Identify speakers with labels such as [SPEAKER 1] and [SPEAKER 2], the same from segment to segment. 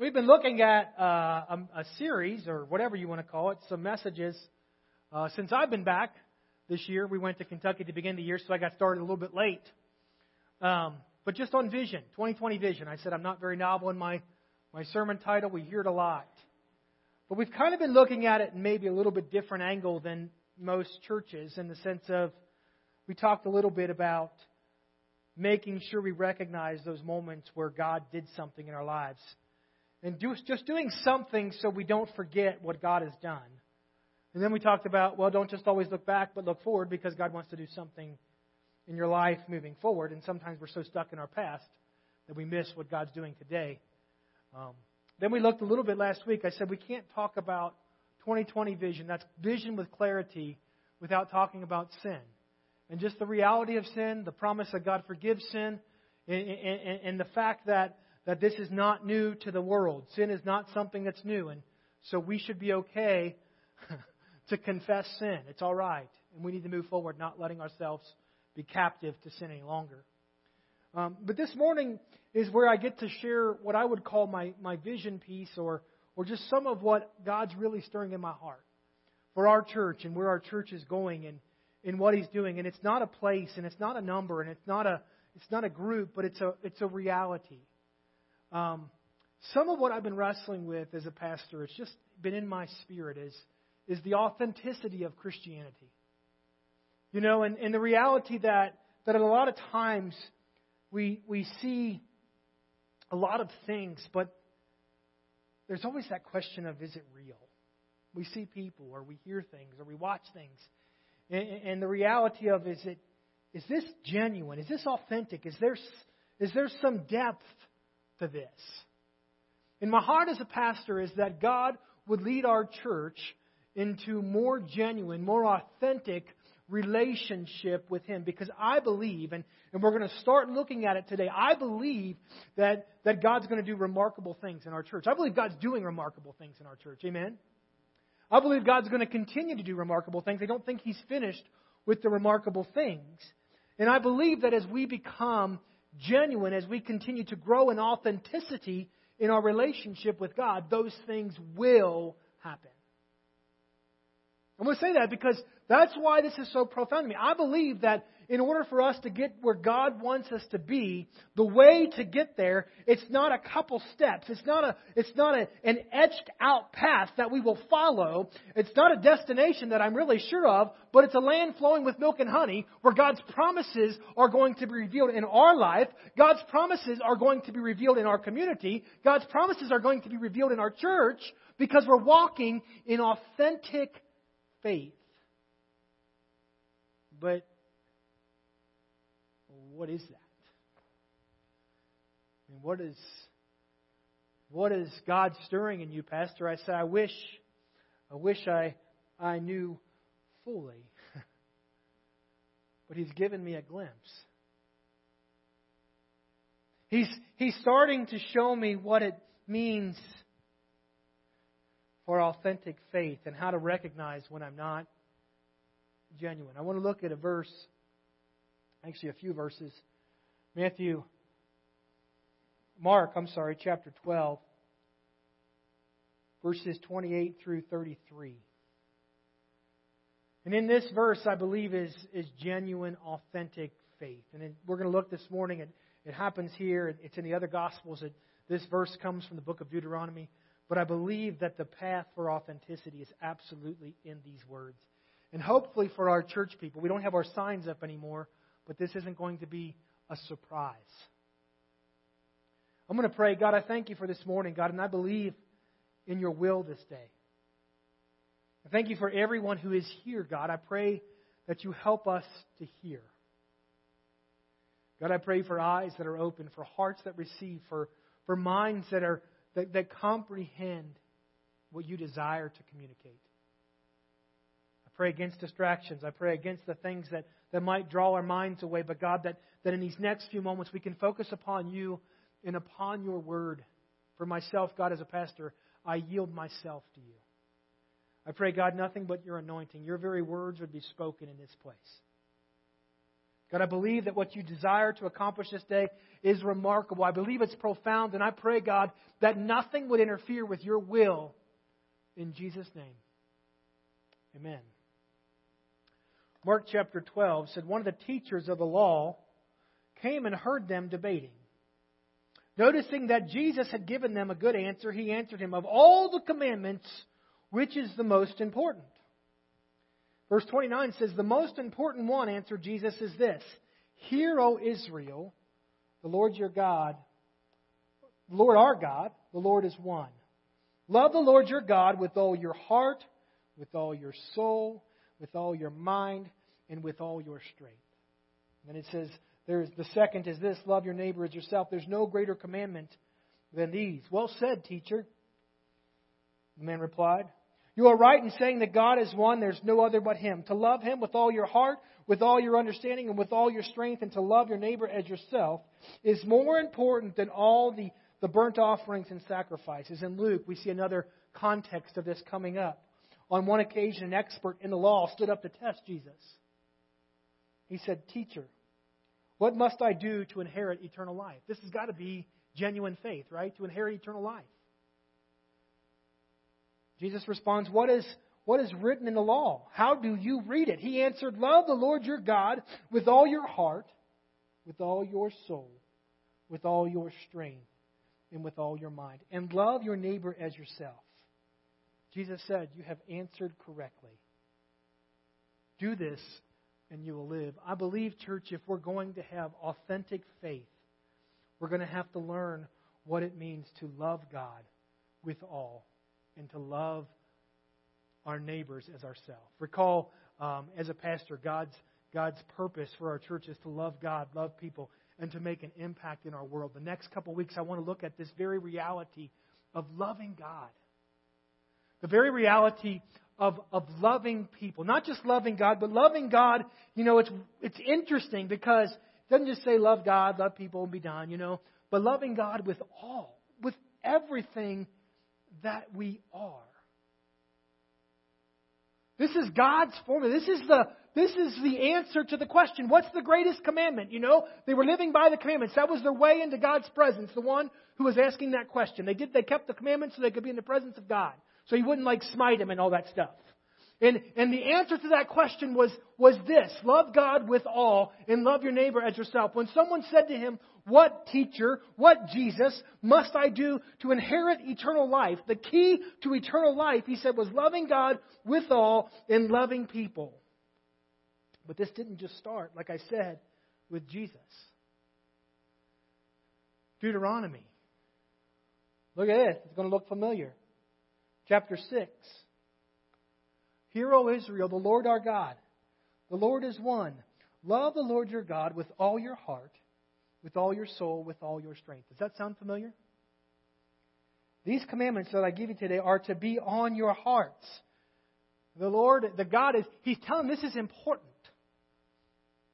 [SPEAKER 1] We've been looking at uh, a, a, series, or whatever you want to call it, some messages. Uh, since I've been back this year, we went to Kentucky to begin the year, so I got started a little bit late. Um, but just on vision, 2020 vision. I said I'm not very novel in my, my sermon title. We hear it a lot. But we've kind of been looking at it in maybe a little bit different angle than most churches in the sense of we talked a little bit about making sure we recognize those moments where God did something in our lives and do, just doing something so we don't forget what God has done. And then we talked about, well, don't just always look back, but look forward because God wants to do something in your life moving forward. And sometimes we're so stuck in our past that we miss what God's doing today. Um, then we looked a little bit last week. I said we can't talk about 2020 vision. That's vision with clarity without talking about sin. And just the reality of sin, the promise that God forgives sin, and, and, and the fact that that this is not new to the world. Sin is not something that's new. And so we should be okay to confess sin. It's all right. And we need to move forward, not letting ourselves be captive to sin any longer. Um, but this morning is where I get to share what I would call my, my vision piece or, or just some of what God's really stirring in my heart for our church and where our church is going and, and what He's doing. And it's not a place and it's not a number and it's not a, it's not a group, but it's a, it's a reality. Um, some of what I've been wrestling with as a pastor, it's just been in my spirit, is, is the authenticity of Christianity. You know, and, and the reality that, that a lot of times we, we see a lot of things, but there's always that question of is it real? We see people, or we hear things, or we watch things. And, and the reality of is it is this genuine? Is this authentic? Is there, is there some depth to this. And my heart as a pastor is that God would lead our church into more genuine, more authentic relationship with Him because I believe, and, and we're going to start looking at it today, I believe that, that God's going to do remarkable things in our church. I believe God's doing remarkable things in our church. Amen? I believe God's going to continue to do remarkable things. I don't think He's finished with the remarkable things. And I believe that as we become genuine, as we continue to grow in authenticity in our relationship with God, those things will happen. I'm going to say that because that's why this is so profound to me. I believe that in order for us to get where God wants us to be, the way to get there, it's not a couple steps. It's not a, it's not a, an etched out path that we will follow. It's not a destination that I'm really sure of, but it's a land flowing with milk and honey where God's promises are going to be revealed in our life. God's promises are going to be revealed in our community. God's promises are going to be revealed in our church because we're walking in authentic faith. But what is that? Mean, what is what is God stirring in you, Pastor? I say, I wish, I wish I I knew fully. but He's given me a glimpse. He's He's starting to show me what it means for authentic faith and how to recognize when I'm not genuine. I want to look at a verse actually a few verses. Matthew, Mark, I'm sorry, chapter 12, verses 28 through 33. And in this verse, I believe, is, is genuine, authentic faith. And we're going to look this morning. At, it happens here. It's in the other Gospels. That this verse comes from the book of Deuteronomy. But I believe that the path for authenticity is absolutely in these words. And hopefully for our church people, we don't have our signs up anymore, but this isn't going to be a surprise. I'm going to pray, God, I thank you for this morning, God, and I believe in your will this day. I thank you for everyone who is here, God. I pray that you help us to hear. God, I pray for eyes that are open, for hearts that receive, for, for minds that, are, that, that comprehend what you desire to communicate I pray against distractions. I pray against the things that, that might draw our minds away. But God, that, that in these next few moments we can focus upon you and upon your word. For myself, God, as a pastor, I yield myself to you. I pray, God, nothing but your anointing, your very words would be spoken in this place. God, I believe that what you desire to accomplish this day is remarkable. I believe it's profound, and I pray, God, that nothing would interfere with your will in Jesus' name. Amen. Mark chapter 12 said one of the teachers of the law came and heard them debating. Noticing that Jesus had given them a good answer, he answered him, Of all the commandments, which is the most important? Verse 29 says, The most important one, answered Jesus, is this Hear, O Israel, the Lord your God, the Lord our God, the Lord is one. Love the Lord your God with all your heart, with all your soul, with all your mind, and with all your strength. And it says, there's, the second is this love your neighbor as yourself. There's no greater commandment than these. Well said, teacher. The man replied, You are right in saying that God is one, there's no other but Him. To love Him with all your heart, with all your understanding, and with all your strength, and to love your neighbor as yourself is more important than all the, the burnt offerings and sacrifices. In Luke, we see another context of this coming up. On one occasion, an expert in the law stood up to test Jesus. He said, Teacher, what must I do to inherit eternal life? This has got to be genuine faith, right? To inherit eternal life. Jesus responds, What is, what is written in the law? How do you read it? He answered, Love the Lord your God with all your heart, with all your soul, with all your strength, and with all your mind. And love your neighbor as yourself. Jesus said, You have answered correctly. Do this and you will live. I believe, church, if we're going to have authentic faith, we're going to have to learn what it means to love God with all and to love our neighbors as ourselves. Recall, um, as a pastor, God's, God's purpose for our church is to love God, love people, and to make an impact in our world. The next couple weeks, I want to look at this very reality of loving God. The very reality of, of loving people. Not just loving God, but loving God, you know, it's, it's interesting because it doesn't just say love God, love people, and be done, you know, but loving God with all, with everything that we are. This is God's formula. This is the this is the answer to the question, what's the greatest commandment? You know, they were living by the commandments. That was their way into God's presence, the one who was asking that question. They did they kept the commandments so they could be in the presence of God. So he wouldn't like smite him and all that stuff. And, and the answer to that question was, was this love God with all and love your neighbor as yourself. When someone said to him, What teacher, what Jesus must I do to inherit eternal life? The key to eternal life, he said, was loving God with all and loving people. But this didn't just start, like I said, with Jesus. Deuteronomy. Look at this. It's going to look familiar. Chapter 6. Hear, O Israel, the Lord our God. The Lord is one. Love the Lord your God with all your heart, with all your soul, with all your strength. Does that sound familiar? These commandments that I give you today are to be on your hearts. The Lord, the God is, He's telling this is important.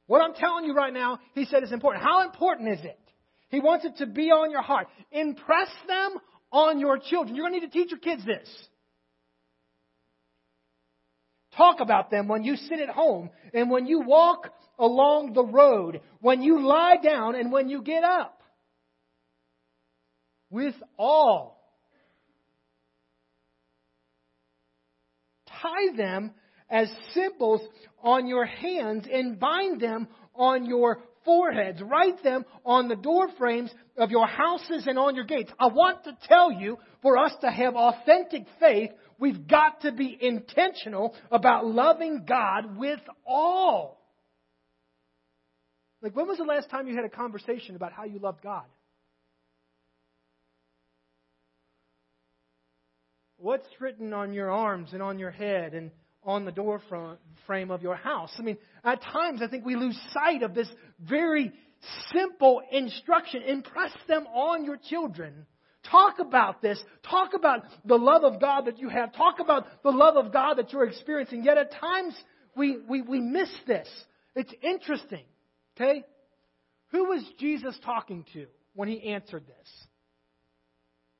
[SPEAKER 1] What I'm telling you right now, He said is important. How important is it? He wants it to be on your heart. Impress them on your children. You're going to need to teach your kids this. Talk about them when you sit at home and when you walk along the road, when you lie down and when you get up. With all. Tie them as symbols on your hands and bind them on your foreheads. Write them on the door frames of your houses and on your gates. I want to tell you, for us to have authentic faith, we've got to be intentional about loving God with all. Like, when was the last time you had a conversation about how you loved God? What's written on your arms and on your head and on the door frame of your house? I mean, at times I think we lose sight of this very simple instruction. Impress them on your children. Talk about this. Talk about the love of God that you have. Talk about the love of God that you're experiencing. Yet at times we, we, we miss this. It's interesting. Okay? Who was Jesus talking to when he answered this?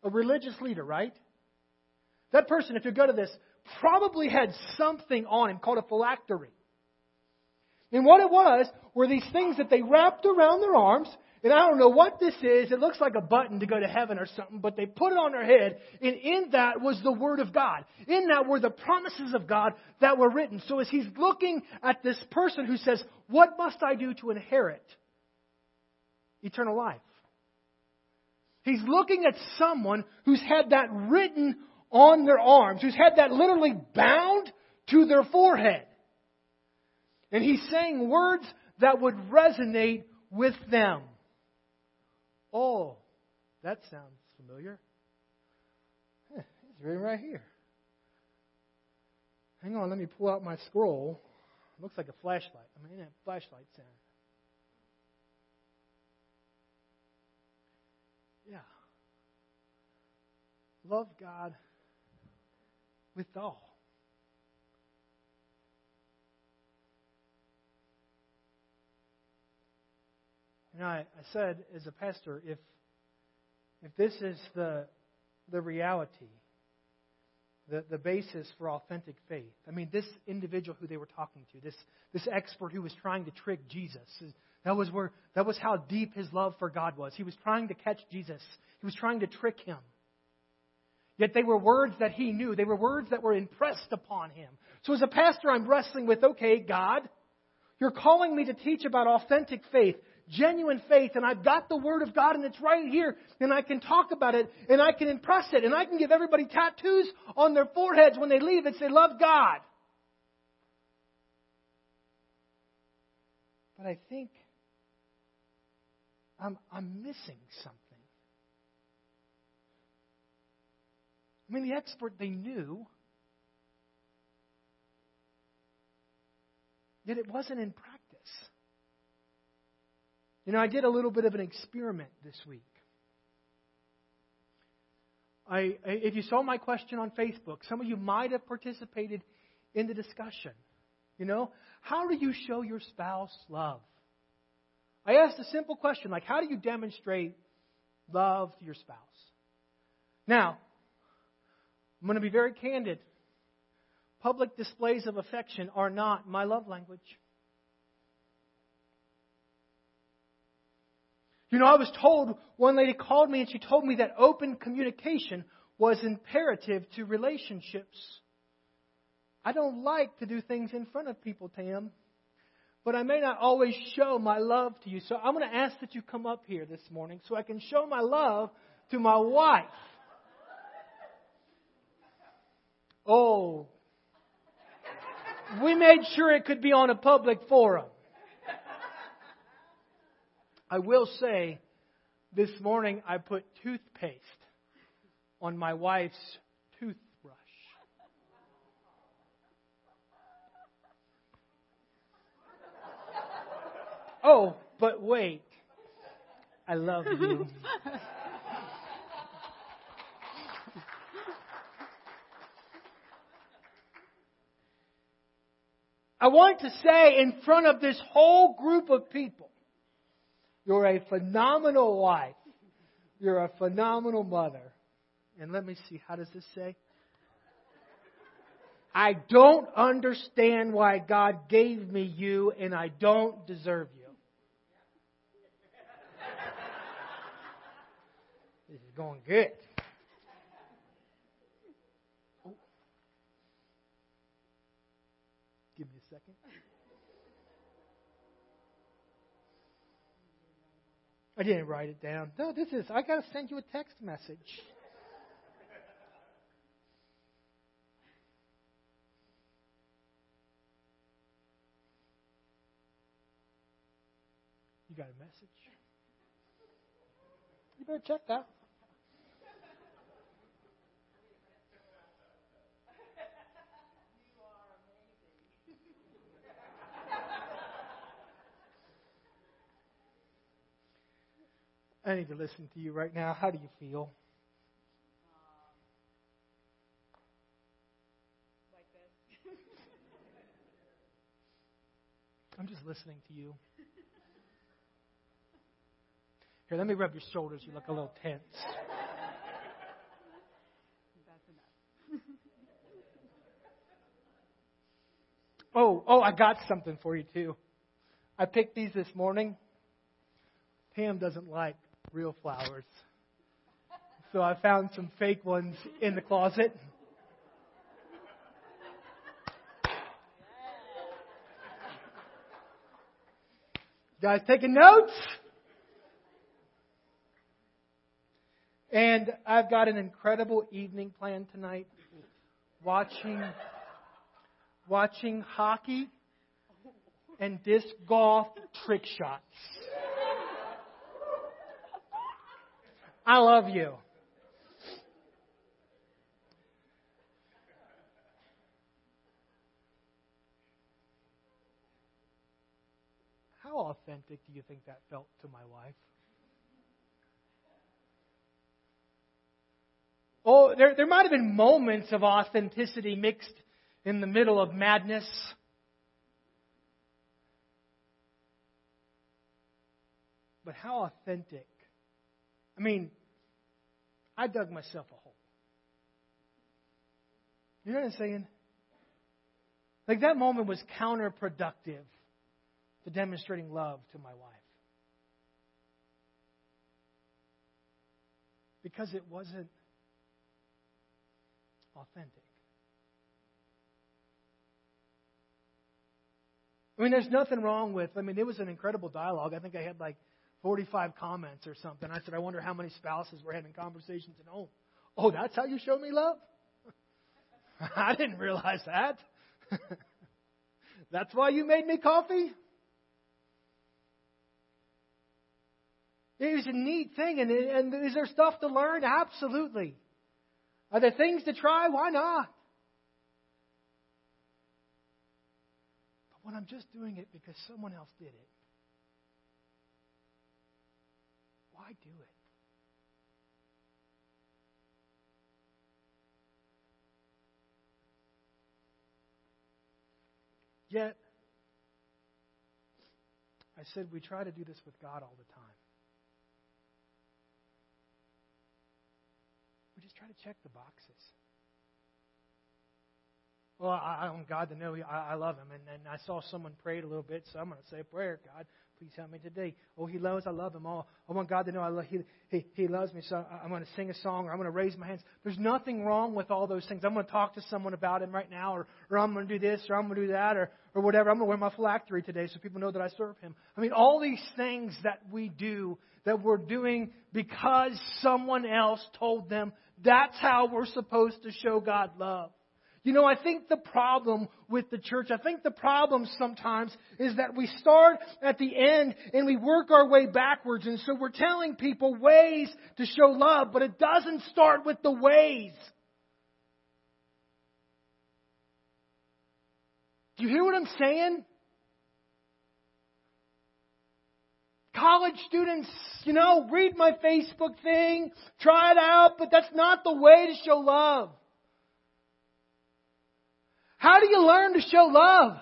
[SPEAKER 1] A religious leader, right? That person, if you go to this, probably had something on him called a phylactery. And what it was were these things that they wrapped around their arms. And I don't know what this is. It looks like a button to go to heaven or something, but they put it on their head. And in that was the Word of God. In that were the promises of God that were written. So as he's looking at this person who says, What must I do to inherit eternal life? He's looking at someone who's had that written on their arms, who's had that literally bound to their forehead. And he's saying words that would resonate with them. Oh, that sounds familiar. It's written right here. Hang on, let me pull out my scroll. It looks like a flashlight. I mean, a flashlight sound. Yeah. Love God with all. Know, I, I said as a pastor, if if this is the the reality, the, the basis for authentic faith. I mean, this individual who they were talking to, this, this expert who was trying to trick Jesus, that was, where, that was how deep his love for God was. He was trying to catch Jesus, he was trying to trick him. Yet they were words that he knew, they were words that were impressed upon him. So as a pastor, I'm wrestling with okay, God, you're calling me to teach about authentic faith genuine faith and I've got the Word of God and it's right here and I can talk about it and I can impress it and I can give everybody tattoos on their foreheads when they leave that say, Love God. But I think I'm, I'm missing something. I mean, the expert they knew, yet it wasn't in practice. You know, I did a little bit of an experiment this week. I, if you saw my question on Facebook, some of you might have participated in the discussion. You know, how do you show your spouse love? I asked a simple question like, how do you demonstrate love to your spouse? Now, I'm going to be very candid. Public displays of affection are not my love language. You know, I was told, one lady called me and she told me that open communication was imperative to relationships. I don't like to do things in front of people, Tam, but I may not always show my love to you. So I'm going to ask that you come up here this morning so I can show my love to my wife. Oh, we made sure it could be on a public forum. I will say, this morning I put toothpaste on my wife's toothbrush. Oh, but wait. I love you. I want to say in front of this whole group of people you're a phenomenal wife. You're a phenomenal mother. And let me see, how does this say? I don't understand why God gave me you, and I don't deserve you. This is going good. I didn't write it down. No, this is, I got to send you a text message. You got a message? You better check that. I need to listen to you right now. How do you feel? Uh, I'm just listening to you. Here, let me rub your shoulders. You look a little tense. oh, oh, I got something for you too. I picked these this morning. Pam doesn't like real flowers. So I found some fake ones in the closet. guys taking notes? And I've got an incredible evening planned tonight. Watching watching hockey and disc golf trick shots. I love you. How authentic do you think that felt to my wife? Oh, there, there might have been moments of authenticity mixed in the middle of madness. But how authentic? I mean, I dug myself a hole. You know what I'm saying? Like that moment was counterproductive to demonstrating love to my wife. Because it wasn't authentic. I mean, there's nothing wrong with, I mean, it was an incredible dialogue. I think I had like 45 comments or something. I said, I wonder how many spouses were having conversations at home. Oh, that's how you show me love? I didn't realize that. that's why you made me coffee? It was a neat thing. And, and is there stuff to learn? Absolutely. Are there things to try? Why not? But when I'm just doing it because someone else did it, why do it? Yet, I said we try to do this with God all the time. We just try to check the boxes. Well, I, I want God to know I, I love Him. And, and I saw someone prayed a little bit, so I'm going to say a prayer. God, please help me today. Oh, He loves, I love Him. Oh, I want God to know I love, he, he, he loves me, so I'm going to sing a song or I'm going to raise my hands. There's nothing wrong with all those things. I'm going to talk to someone about Him right now, or, or I'm going to do this, or I'm going to do that, or, or whatever. I'm going to wear my phylactery today so people know that I serve Him. I mean, all these things that we do that we're doing because someone else told them that's how we're supposed to show God love. You know, I think the problem with the church, I think the problem sometimes is that we start at the end and we work our way backwards. And so we're telling people ways to show love, but it doesn't start with the ways. Do you hear what I'm saying? college students, you know, read my Facebook thing, try it out, but that's not the way to show love. How do you learn to show love?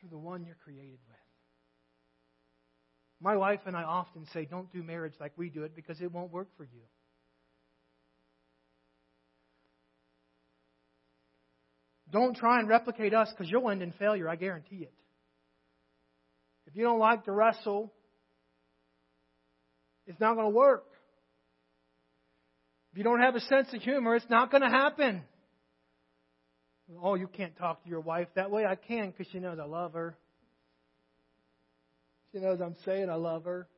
[SPEAKER 1] Through the one you're created with. My wife and I often say, don't do marriage like we do it because it won't work for you. Don't try and replicate us because you'll end in failure, I guarantee it. If you don't like to wrestle, it's not going to work. If you don't have a sense of humor, it's not going to happen. Oh, you can't talk to your wife that way. I can because she knows I love her. She knows I'm saying I love her.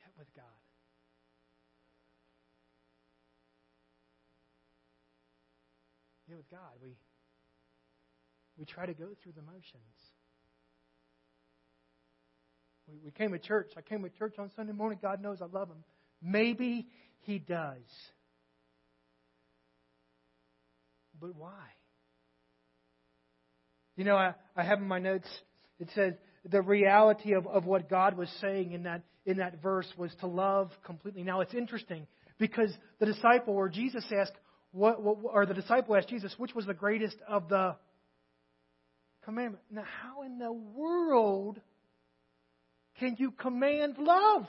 [SPEAKER 1] Yet with God. Yet with God, we we try to go through the motions. We, we came to church. I came to church on Sunday morning. God knows I love him. Maybe he does. But why? You know, I, I have in my notes, it says the reality of, of what God was saying in that, in that verse was to love completely. Now, it's interesting because the disciple, or Jesus asked, what, what, or the disciple asked Jesus, which was the greatest of the commandment. Now, how in the world can you command love?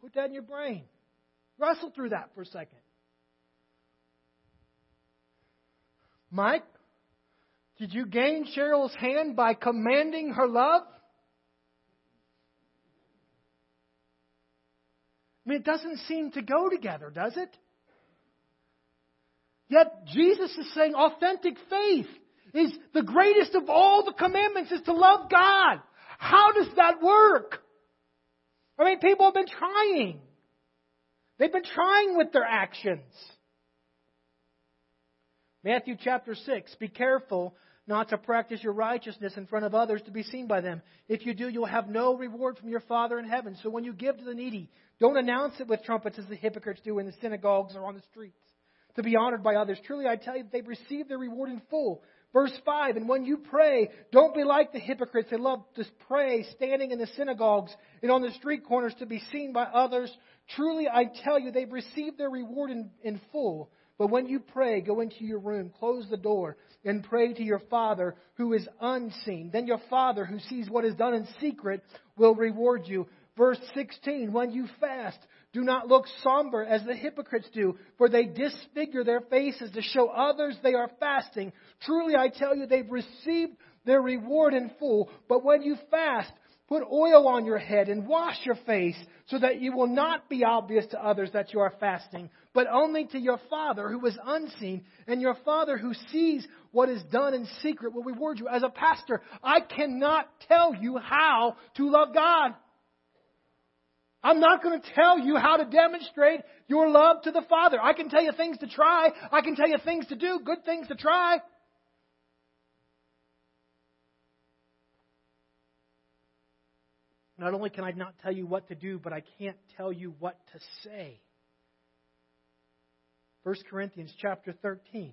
[SPEAKER 1] Put that in your brain. Wrestle through that for a second. Mike, did you gain Cheryl's hand by commanding her love? I mean, it doesn't seem to go together, does it? Yet Jesus is saying authentic faith is the greatest of all the commandments is to love God. How does that work? I mean, people have been trying. They've been trying with their actions. Matthew chapter 6 Be careful not to practice your righteousness in front of others to be seen by them. If you do, you'll have no reward from your Father in heaven. So when you give to the needy, don't announce it with trumpets as the hypocrites do in the synagogues or on the streets to be honored by others. Truly, I tell you, they've received their reward in full. Verse 5 And when you pray, don't be like the hypocrites. They love to pray standing in the synagogues and on the street corners to be seen by others. Truly, I tell you, they've received their reward in, in full. But when you pray, go into your room, close the door, and pray to your Father who is unseen. Then your Father who sees what is done in secret will reward you. Verse 16, when you fast, do not look somber as the hypocrites do, for they disfigure their faces to show others they are fasting. Truly I tell you, they've received their reward in full. But when you fast, Put oil on your head and wash your face so that you will not be obvious to others that you are fasting, but only to your Father who is unseen, and your Father who sees what is done in secret will reward you. As a pastor, I cannot tell you how to love God. I'm not going to tell you how to demonstrate your love to the Father. I can tell you things to try. I can tell you things to do, good things to try. Not only can I not tell you what to do, but I can't tell you what to say. 1 Corinthians chapter 13.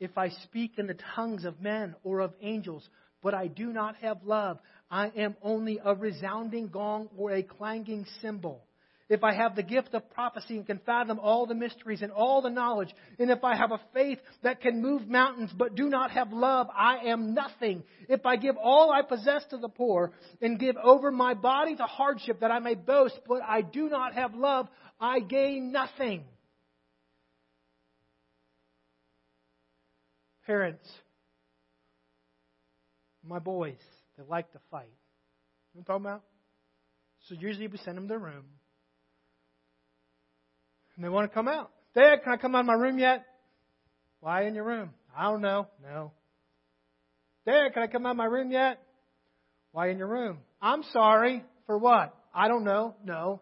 [SPEAKER 1] If I speak in the tongues of men or of angels, but I do not have love, I am only a resounding gong or a clanging cymbal if I have the gift of prophecy and can fathom all the mysteries and all the knowledge, and if I have a faith that can move mountains but do not have love, I am nothing. If I give all I possess to the poor and give over my body to hardship that I may boast, but I do not have love, I gain nothing. Parents, my boys, they like to fight. You know what I'm talking about? So usually we send them to their room and they want to come out. Dad, can I come out of my room yet? Why in your room? I don't know. No. Dad, can I come out of my room yet? Why in your room? I'm sorry. For what? I don't know. No.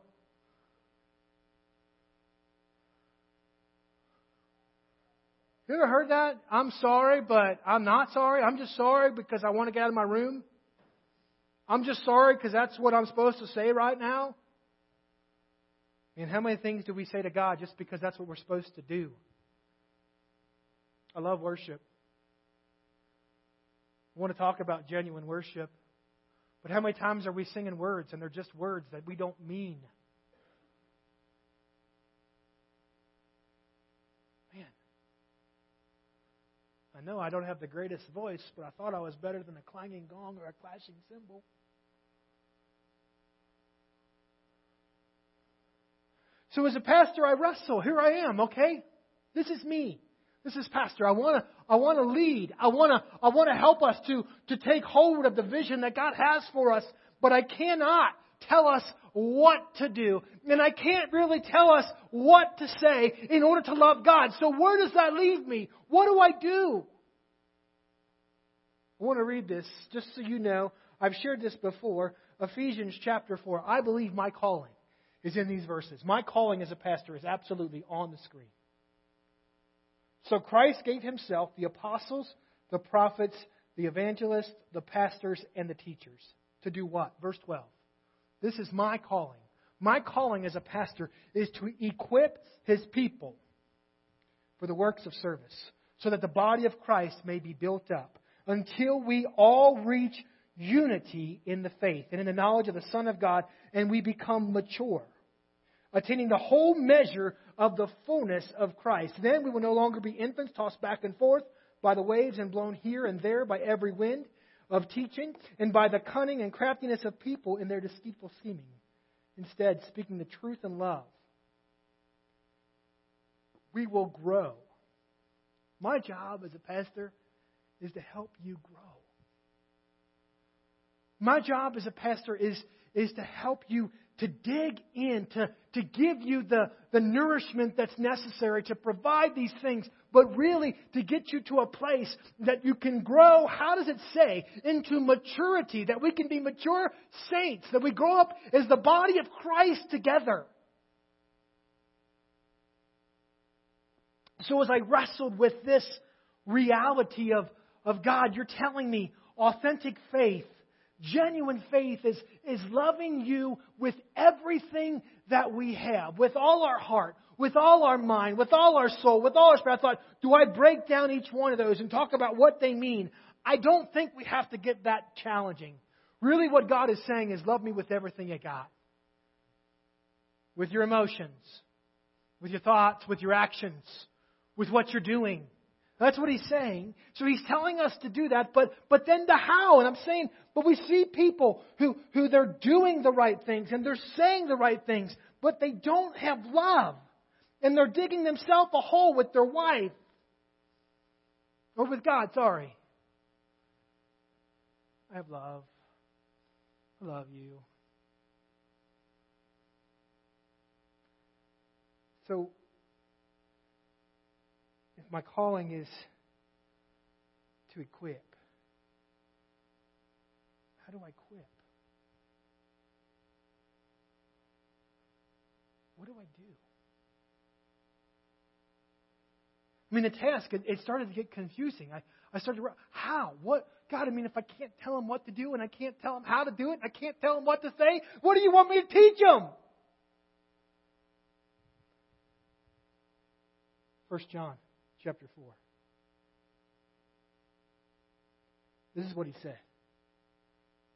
[SPEAKER 1] You ever heard that? I'm sorry, but I'm not sorry. I'm just sorry because I want to get out of my room. I'm just sorry because that's what I'm supposed to say right now. I mean, how many things do we say to God just because that's what we're supposed to do? I love worship. I want to talk about genuine worship. But how many times are we singing words and they're just words that we don't mean? Man. I know I don't have the greatest voice, but I thought I was better than a clanging gong or a clashing cymbal. So as a pastor, I wrestle. Here I am, okay? This is me. This is pastor. I want to I want to lead. I want to I want to help us to to take hold of the vision that God has for us, but I cannot tell us what to do. And I can't really tell us what to say in order to love God. So where does that leave me? What do I do? I want to read this just so you know. I've shared this before. Ephesians chapter 4. I believe my calling is in these verses. My calling as a pastor is absolutely on the screen. So Christ gave himself the apostles, the prophets, the evangelists, the pastors, and the teachers. To do what? Verse 12. This is my calling. My calling as a pastor is to equip his people for the works of service, so that the body of Christ may be built up until we all reach unity in the faith and in the knowledge of the Son of God, and we become mature attaining the whole measure of the fullness of Christ. Then we will no longer be infants tossed back and forth by the waves and blown here and there by every wind of teaching and by the cunning and craftiness of people in their deceitful scheming. instead speaking the truth in love, we will grow. My job as a pastor is to help you grow. My job as a pastor is, is to help you to dig in, to, to give you the, the nourishment that's necessary to provide these things, but really to get you to a place that you can grow, how does it say, into maturity, that we can be mature saints, that we grow up as the body of Christ together. So as I wrestled with this reality of, of God, you're telling me authentic faith Genuine faith is, is loving you with everything that we have, with all our heart, with all our mind, with all our soul, with all our spirit. I thought, do I break down each one of those and talk about what they mean? I don't think we have to get that challenging. Really, what God is saying is love me with everything you got. With your emotions, with your thoughts, with your actions, with what you're doing. That's what he's saying. So he's telling us to do that, but, but then the how. And I'm saying, but we see people who, who they're doing the right things and they're saying the right things, but they don't have love. And they're digging themselves a hole with their wife. Or with God, sorry. I have love. I love you. So, my calling is to equip, how do I equip? What do I do? I mean, the task, it, it started to get confusing. I, I started to, how? What? God, I mean, if I can't tell him what to do and I can't tell him how to do it, I can't tell him what to say, what do you want me to teach him? First John chapter 4. This is what he said.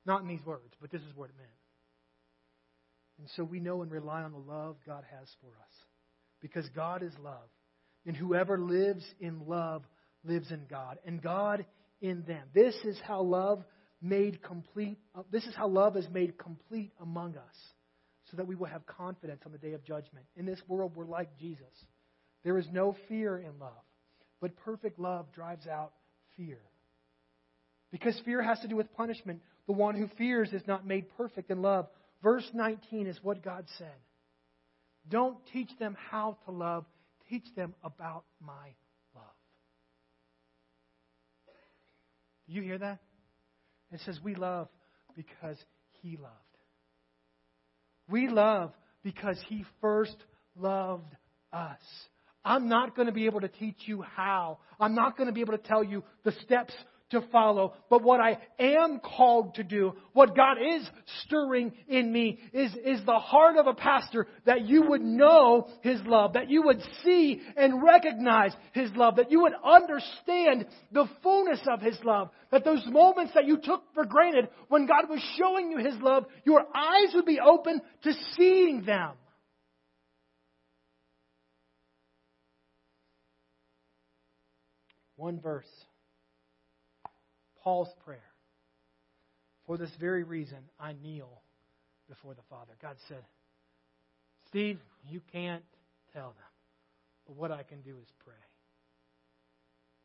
[SPEAKER 1] Not in these words, but this is what it meant. And so we know and rely on the love God has for us. Because God is love. And whoever lives in love lives in God. And God in them. This is how love made complete. Uh, this is how love is made complete among us. So that we will have confidence on the day of judgment. In this world, we're like Jesus. There is no fear in love. But perfect love drives out fear. Because fear has to do with punishment. The one who fears is not made perfect in love. Verse 19 is what God said. Don't teach them how to love, teach them about my love. Do you hear that? It says, We love because He loved. We love because He first loved us. I'm not going to be able to teach you how. I'm not going to be able to tell you the steps to follow. But what I am called to do, what God is stirring in me, is, is the heart of a pastor that you would know His love, that you would see and recognize His love, that you would understand the fullness of His love, that those moments that you took for granted when God was showing you His love, your eyes would be open to seeing them. One verse. Paul's prayer. For this very reason, I kneel before the Father. God said, Steve, you can't tell them, but what I can do is pray.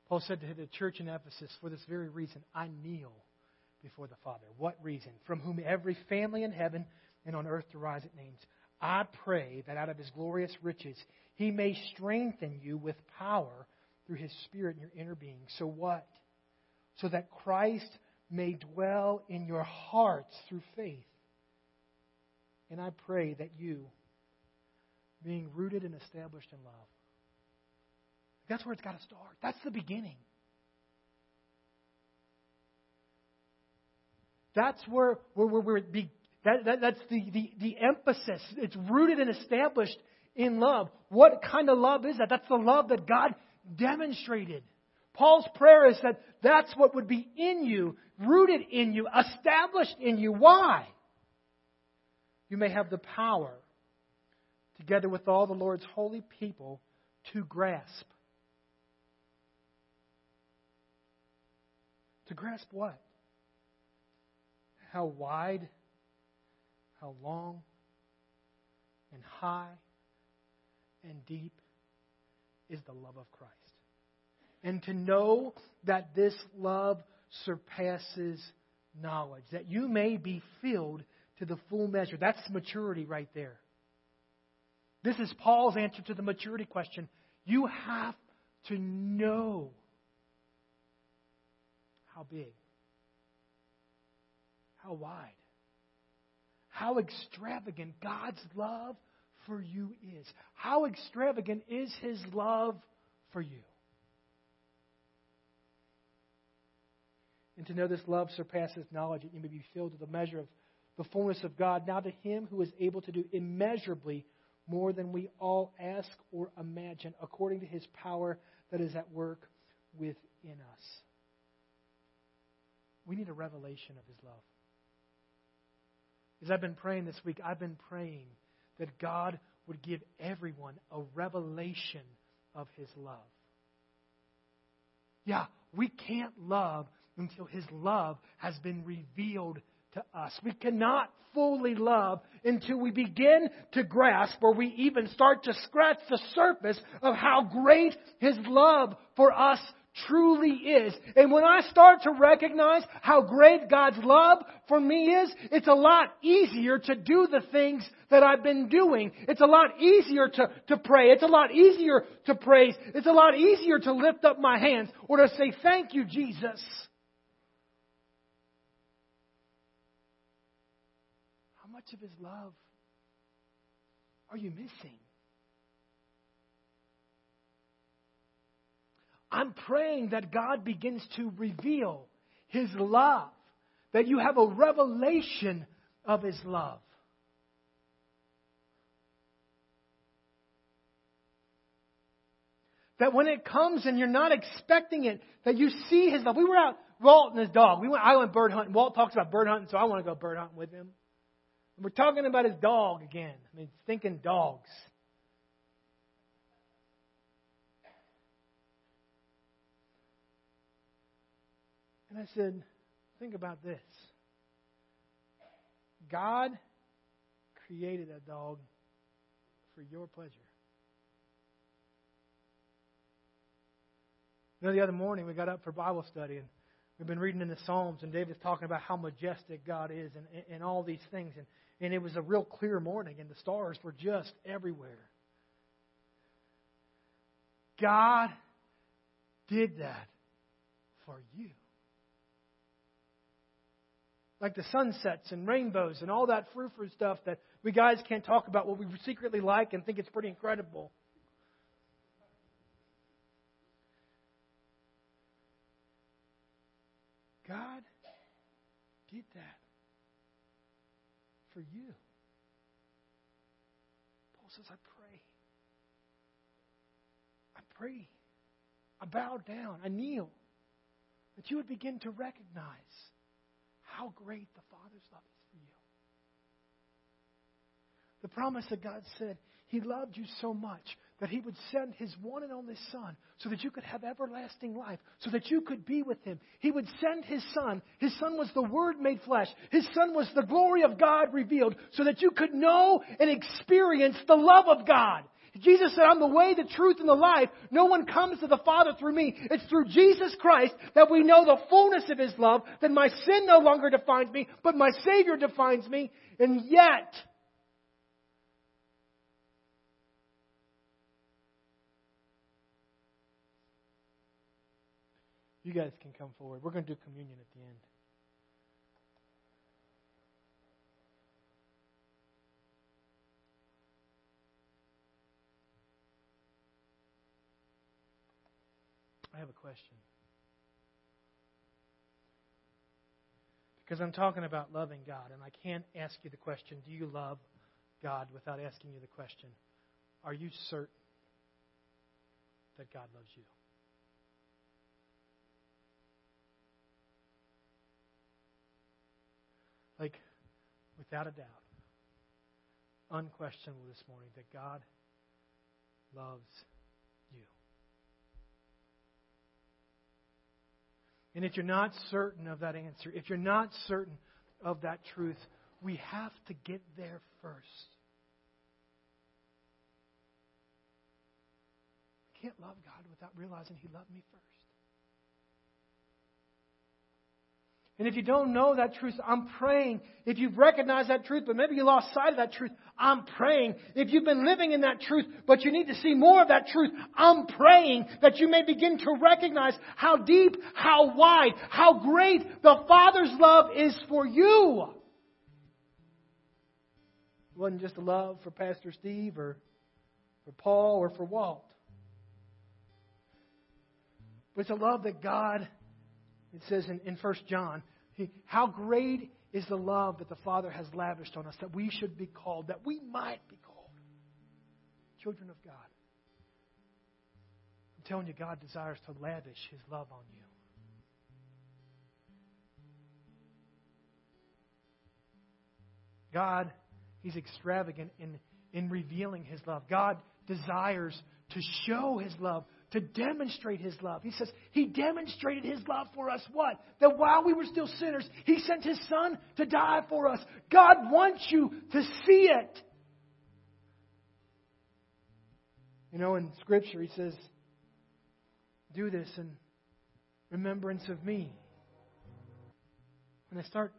[SPEAKER 1] Paul said to the church in Ephesus, For this very reason, I kneel before the Father. What reason? From whom every family in heaven and on earth derives its names. I pray that out of his glorious riches he may strengthen you with power through his Spirit in your inner being. So what? so that Christ may dwell in your hearts through faith. And I pray that you, being rooted and established in love, that's where it's got to start. That's the beginning. That's where, where, where, where it be, that, that, that's the, the, the emphasis. It's rooted and established in love. What kind of love is that? That's the love that God demonstrated. Paul's prayer is that that's what would be in you, rooted in you, established in you. Why? You may have the power, together with all the Lord's holy people, to grasp. To grasp what? How wide, how long, and high and deep is the love of Christ. And to know that this love surpasses knowledge, that you may be filled to the full measure. That's maturity right there. This is Paul's answer to the maturity question. You have to know how big, how wide, how extravagant God's love for you is. How extravagant is His love for you? And to know this love surpasses knowledge, that you may be filled to the measure of the fullness of God. Now to Him who is able to do immeasurably more than we all ask or imagine, according to His power that is at work within us. We need a revelation of His love. As I've been praying this week, I've been praying that God would give everyone a revelation of His love. Yeah, we can't love until His love has been revealed to us. We cannot fully love until we begin to grasp or we even start to scratch the surface of how great His love for us truly is. And when I start to recognize how great God's love for me is, it's a lot easier to do the things that I've been doing. It's a lot easier to, to pray. It's a lot easier to praise. It's a lot easier to lift up my hands or to say, thank you, Jesus. How much of His love are you missing? I'm praying that God begins to reveal His love, that you have a revelation of His love. That when it comes and you're not expecting it, that you see His love. We were out, Walt and his dog. We went, I went bird hunting. Walt talks about bird hunting, so I want to go bird hunting with him. And we're talking about his dog again. I mean, stinking dogs. And I said, think about this. God created a dog for your pleasure. You know, the other morning we got up for Bible study and we've been reading in the Psalms and David's talking about how majestic God is and, and all these things. And, and it was a real clear morning and the stars were just everywhere. God did that for you like the sunsets and rainbows and all that frou frou stuff that we guys can't talk about what we secretly like and think it's pretty incredible. God did that for you. Paul says, I pray. I pray. I bow down. I kneel. That you would begin to recognize how great the Father's love is for you. The promise that God said, He loved you so much that He would send His one and only Son so that you could have everlasting life, so that you could be with Him. He would send His Son. His Son was the Word made flesh. His Son was the glory of God revealed so that you could know and experience the love of God. Jesus said, I'm the way, the truth, and the life. No one comes to the Father through me. It's through Jesus Christ that we know the fullness of His love, that my sin no longer defines me, but my Savior defines me. And yet, you guys can come forward. We're going to do communion at the end. Have a question. Because I'm talking about loving God, and I can't ask you the question, do you love God, without asking you the question, are you certain that God loves you? Like, without a doubt, unquestionable this morning, that God loves and if you're not certain of that answer, if you're not certain of that truth, we have to get there first. I can't love God without realizing He loved me first. And if you don't know that truth, I'm praying. If you've recognized that truth, but maybe you lost sight of that truth, I'm praying. If you've been living in that truth, but you need to see more of that truth, I'm praying that you may begin to recognize how deep, how wide, how great the Father's love is for you. It wasn't just a love for Pastor Steve or for Paul or for Walt. But it's a love that God it says in, in 1 John, how great is the love that the Father has lavished on us that we should be called, that we might be called children of God. I'm telling you, God desires to lavish His love on you. God, He's extravagant in, in revealing His love. God desires to show His love to demonstrate his love. He says he demonstrated his love for us what? That while we were still sinners, he sent his son to die for us. God wants you to see it. You know, in Scripture, he says, do this in remembrance of me. When I start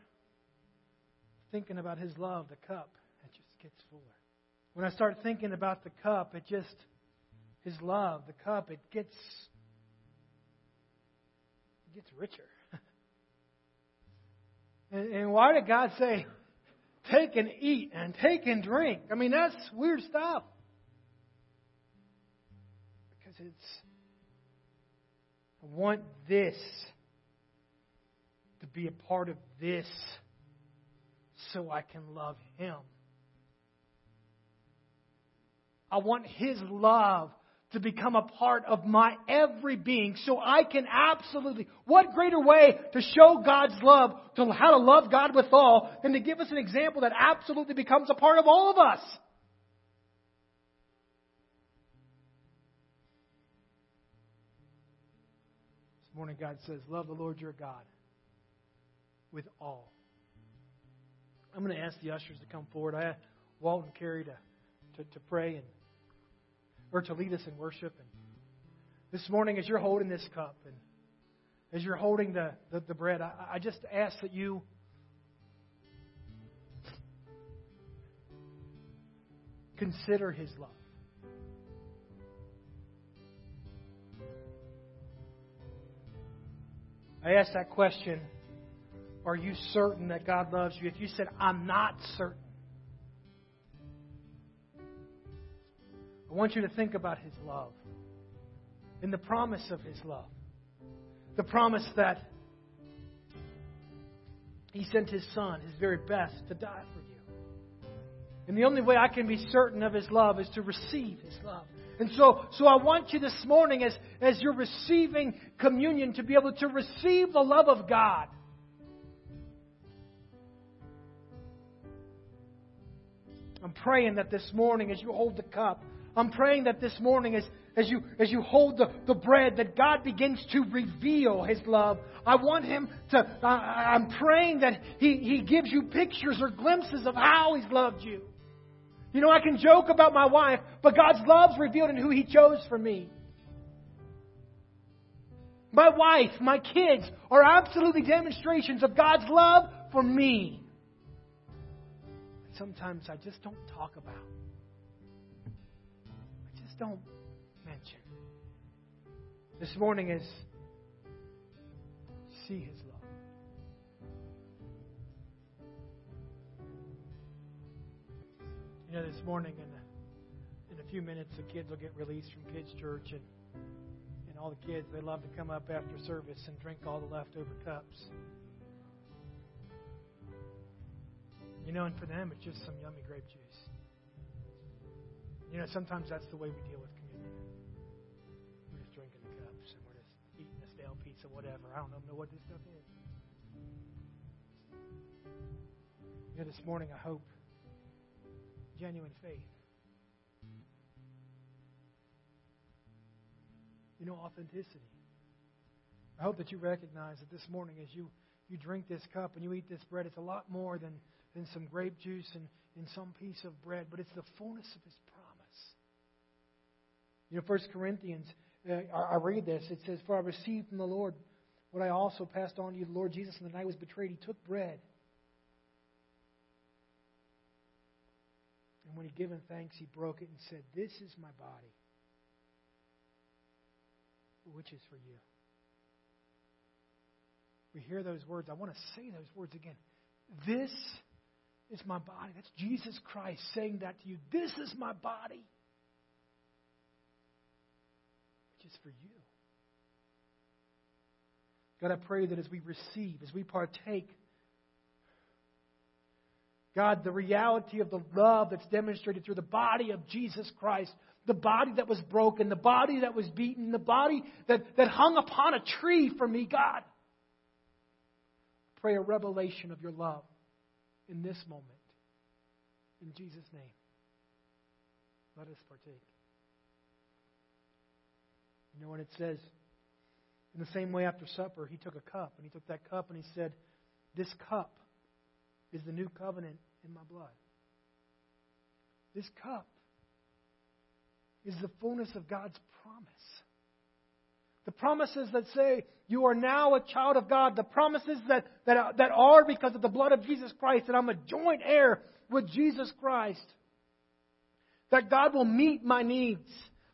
[SPEAKER 1] thinking about his love, the cup, it just gets fuller. When I start thinking about the cup, it just his love, the cup, it gets it gets richer. and, and why did God say, take and eat and take and drink? I mean, that's weird stuff. Because it's I want this to be a part of this so I can love Him. I want His love to become a part of my every being so I can absolutely, what greater way to show God's love, to how to love God with all, than to give us an example that absolutely becomes a part of all of us? This morning, God says, Love the Lord your God with all. I'm going to ask the ushers to come forward. I asked Walt and Carrie to, to, to pray and or to lead us in worship. And this morning, as you're holding this cup and as you're holding the, the, the bread, I, I just ask that you consider his love. I asked that question Are you certain that God loves you? If you said, I'm not certain, I want you to think about His love and the promise of His love. The promise that He sent His Son, His very best, to die for you. And the only way I can be certain of His love is to receive His love. And so, so I want you this morning, as, as you're receiving communion, to be able to receive the love of God. I'm praying that this morning, as you hold the cup, I'm praying that this morning, as, as, you, as you hold the, the bread, that God begins to reveal His love. I want Him to, I, I'm praying that he, he gives you pictures or glimpses of how He's loved you. You know, I can joke about my wife, but God's love's revealed in who He chose for me. My wife, my kids are absolutely demonstrations of God's love for me. Sometimes I just don't talk about don't mention. This morning is see His love. You know, this morning, in a, in a few minutes, the kids will get released from Kids Church, and, and all the kids, they love to come up after service and drink all the leftover cups. You know, and for them, it's just some yummy grape juice. You know, sometimes that's the way we deal with communion. We're just drinking the cups and we're just eating a stale pizza, whatever. I don't know what this stuff is. You know, this morning I hope genuine faith. You know, authenticity. I hope that you recognize that this morning as you, you drink this cup and you eat this bread, it's a lot more than, than some grape juice and, and some piece of bread, but it's the fullness of His You know, First Corinthians, uh, I, I read this. It says, For I received from the Lord what I also passed on to you. The Lord Jesus, on the night was betrayed, he took bread. And when he given thanks, he broke it and said, This is my body, which is for you. We hear those words. I want to say those words again. This is my body. That's Jesus Christ saying that to you. This is my body, is for you. God, I pray that as we receive, as we partake, God, the reality of the love that's demonstrated through the body of Jesus Christ, the body that was broken, the body that was beaten, the body that, that hung upon a tree for me, God. Pray a revelation of your love in this moment. In Jesus' name, let us partake. You know, when it says, in the same way after supper, he took a cup, and he took that cup and he said, This cup is the new covenant in my blood. This cup is the fullness of God's promise. The promises that say you are now a child of God. The promises that, that, that are because of the blood of Jesus Christ, that I'm a joint heir with Jesus Christ. That God will meet my needs.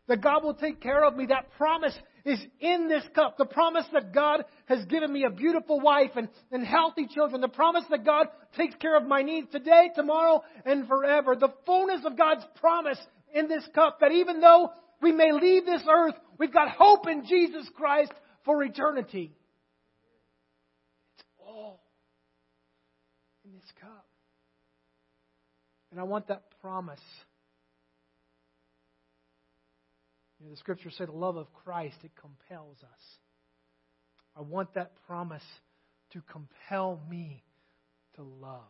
[SPEAKER 1] That God will take care of me. That promise is in this cup. The promise that God has given me a beautiful wife and, and healthy children. The promise that God takes care of my needs today, tomorrow, and forever. The fullness of God's promise in this cup that even though we may leave this earth, we've got hope in Jesus Christ for eternity. It's all in this cup. And I want that promise You know, the scriptures say the love of Christ, it compels us. I want that promise to compel me to love.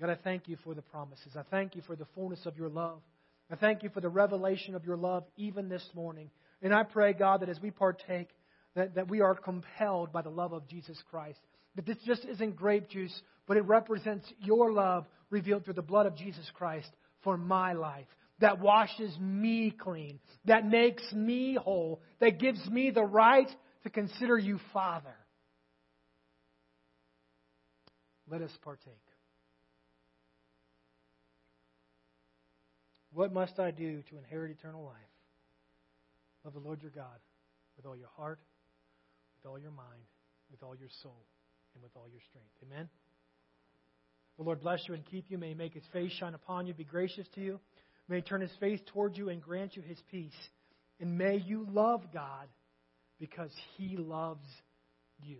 [SPEAKER 1] God, I thank you for the promises. I thank you for the fullness of your love. I thank you for the revelation of your love even this morning. And I pray, God, that as we partake, that, that we are compelled by the love of Jesus Christ. That this just isn't grape juice, but it represents your love revealed through the blood of Jesus Christ for my life that washes me clean, that makes me whole, that gives me the right to consider you Father. Let us partake. What must I do to inherit eternal life? Love the Lord your God with all your heart, with all your mind, with all your soul, and with all your strength. Amen. The Lord bless you and keep you. May he make his face shine upon you, be gracious to you. May turn his face toward you and grant you his peace. And may you love God because he loves you.